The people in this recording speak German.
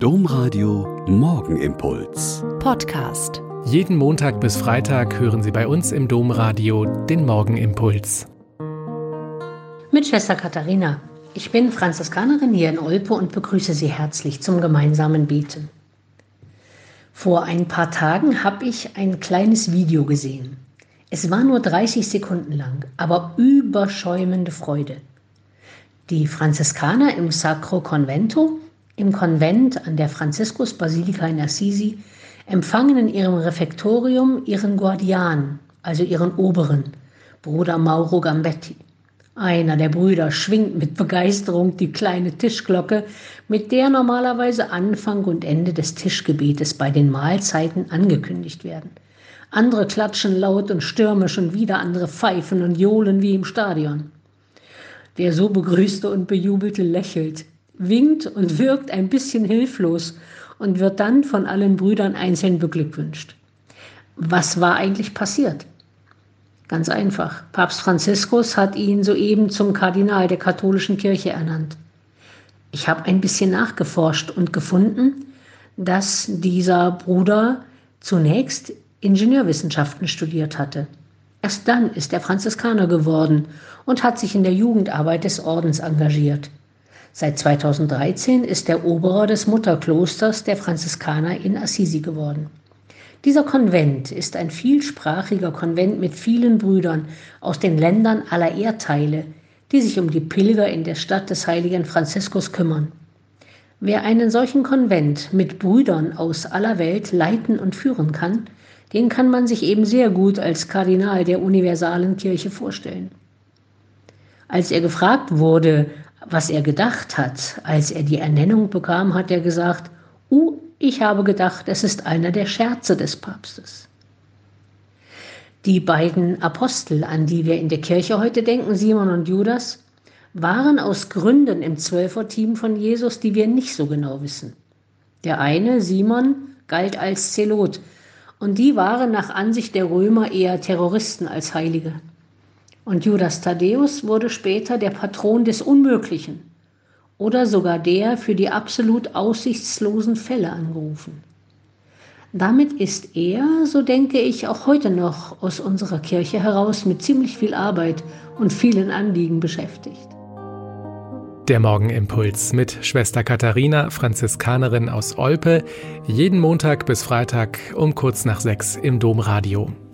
Domradio Morgenimpuls. Podcast. Jeden Montag bis Freitag hören Sie bei uns im Domradio den Morgenimpuls. Mit Schwester Katharina. Ich bin Franziskanerin hier in Olpe und begrüße Sie herzlich zum gemeinsamen Beten. Vor ein paar Tagen habe ich ein kleines Video gesehen. Es war nur 30 Sekunden lang, aber überschäumende Freude. Die Franziskaner im Sacro Convento im Konvent an der Franziskusbasilika in Assisi empfangen in ihrem Refektorium ihren Guardian, also ihren Oberen, Bruder Mauro Gambetti. Einer der Brüder schwingt mit Begeisterung die kleine Tischglocke, mit der normalerweise Anfang und Ende des Tischgebetes bei den Mahlzeiten angekündigt werden. Andere klatschen laut und stürmisch und wieder andere pfeifen und johlen wie im Stadion. Der so begrüßte und bejubelte lächelt, winkt und wirkt ein bisschen hilflos und wird dann von allen Brüdern einzeln beglückwünscht. Was war eigentlich passiert? Ganz einfach. Papst Franziskus hat ihn soeben zum Kardinal der katholischen Kirche ernannt. Ich habe ein bisschen nachgeforscht und gefunden, dass dieser Bruder zunächst Ingenieurwissenschaften studiert hatte. Erst dann ist er Franziskaner geworden und hat sich in der Jugendarbeit des Ordens engagiert. Seit 2013 ist er Oberer des Mutterklosters der Franziskaner in Assisi geworden. Dieser Konvent ist ein vielsprachiger Konvent mit vielen Brüdern aus den Ländern aller Erdteile, die sich um die Pilger in der Stadt des heiligen Franziskus kümmern. Wer einen solchen Konvent mit Brüdern aus aller Welt leiten und führen kann, den kann man sich eben sehr gut als Kardinal der universalen Kirche vorstellen. Als er gefragt wurde, was er gedacht hat, als er die Ernennung bekam, hat er gesagt, uh, ich habe gedacht, es ist einer der Scherze des Papstes. Die beiden Apostel, an die wir in der Kirche heute denken, Simon und Judas, waren aus Gründen im Zwölferteam von Jesus, die wir nicht so genau wissen. Der eine, Simon, galt als Zelot und die waren nach Ansicht der Römer eher Terroristen als Heilige. Und Judas Thaddäus wurde später der Patron des Unmöglichen oder sogar der für die absolut aussichtslosen Fälle angerufen. Damit ist er, so denke ich, auch heute noch aus unserer Kirche heraus mit ziemlich viel Arbeit und vielen Anliegen beschäftigt. Der Morgenimpuls mit Schwester Katharina, Franziskanerin aus Olpe, jeden Montag bis Freitag um kurz nach sechs im Domradio.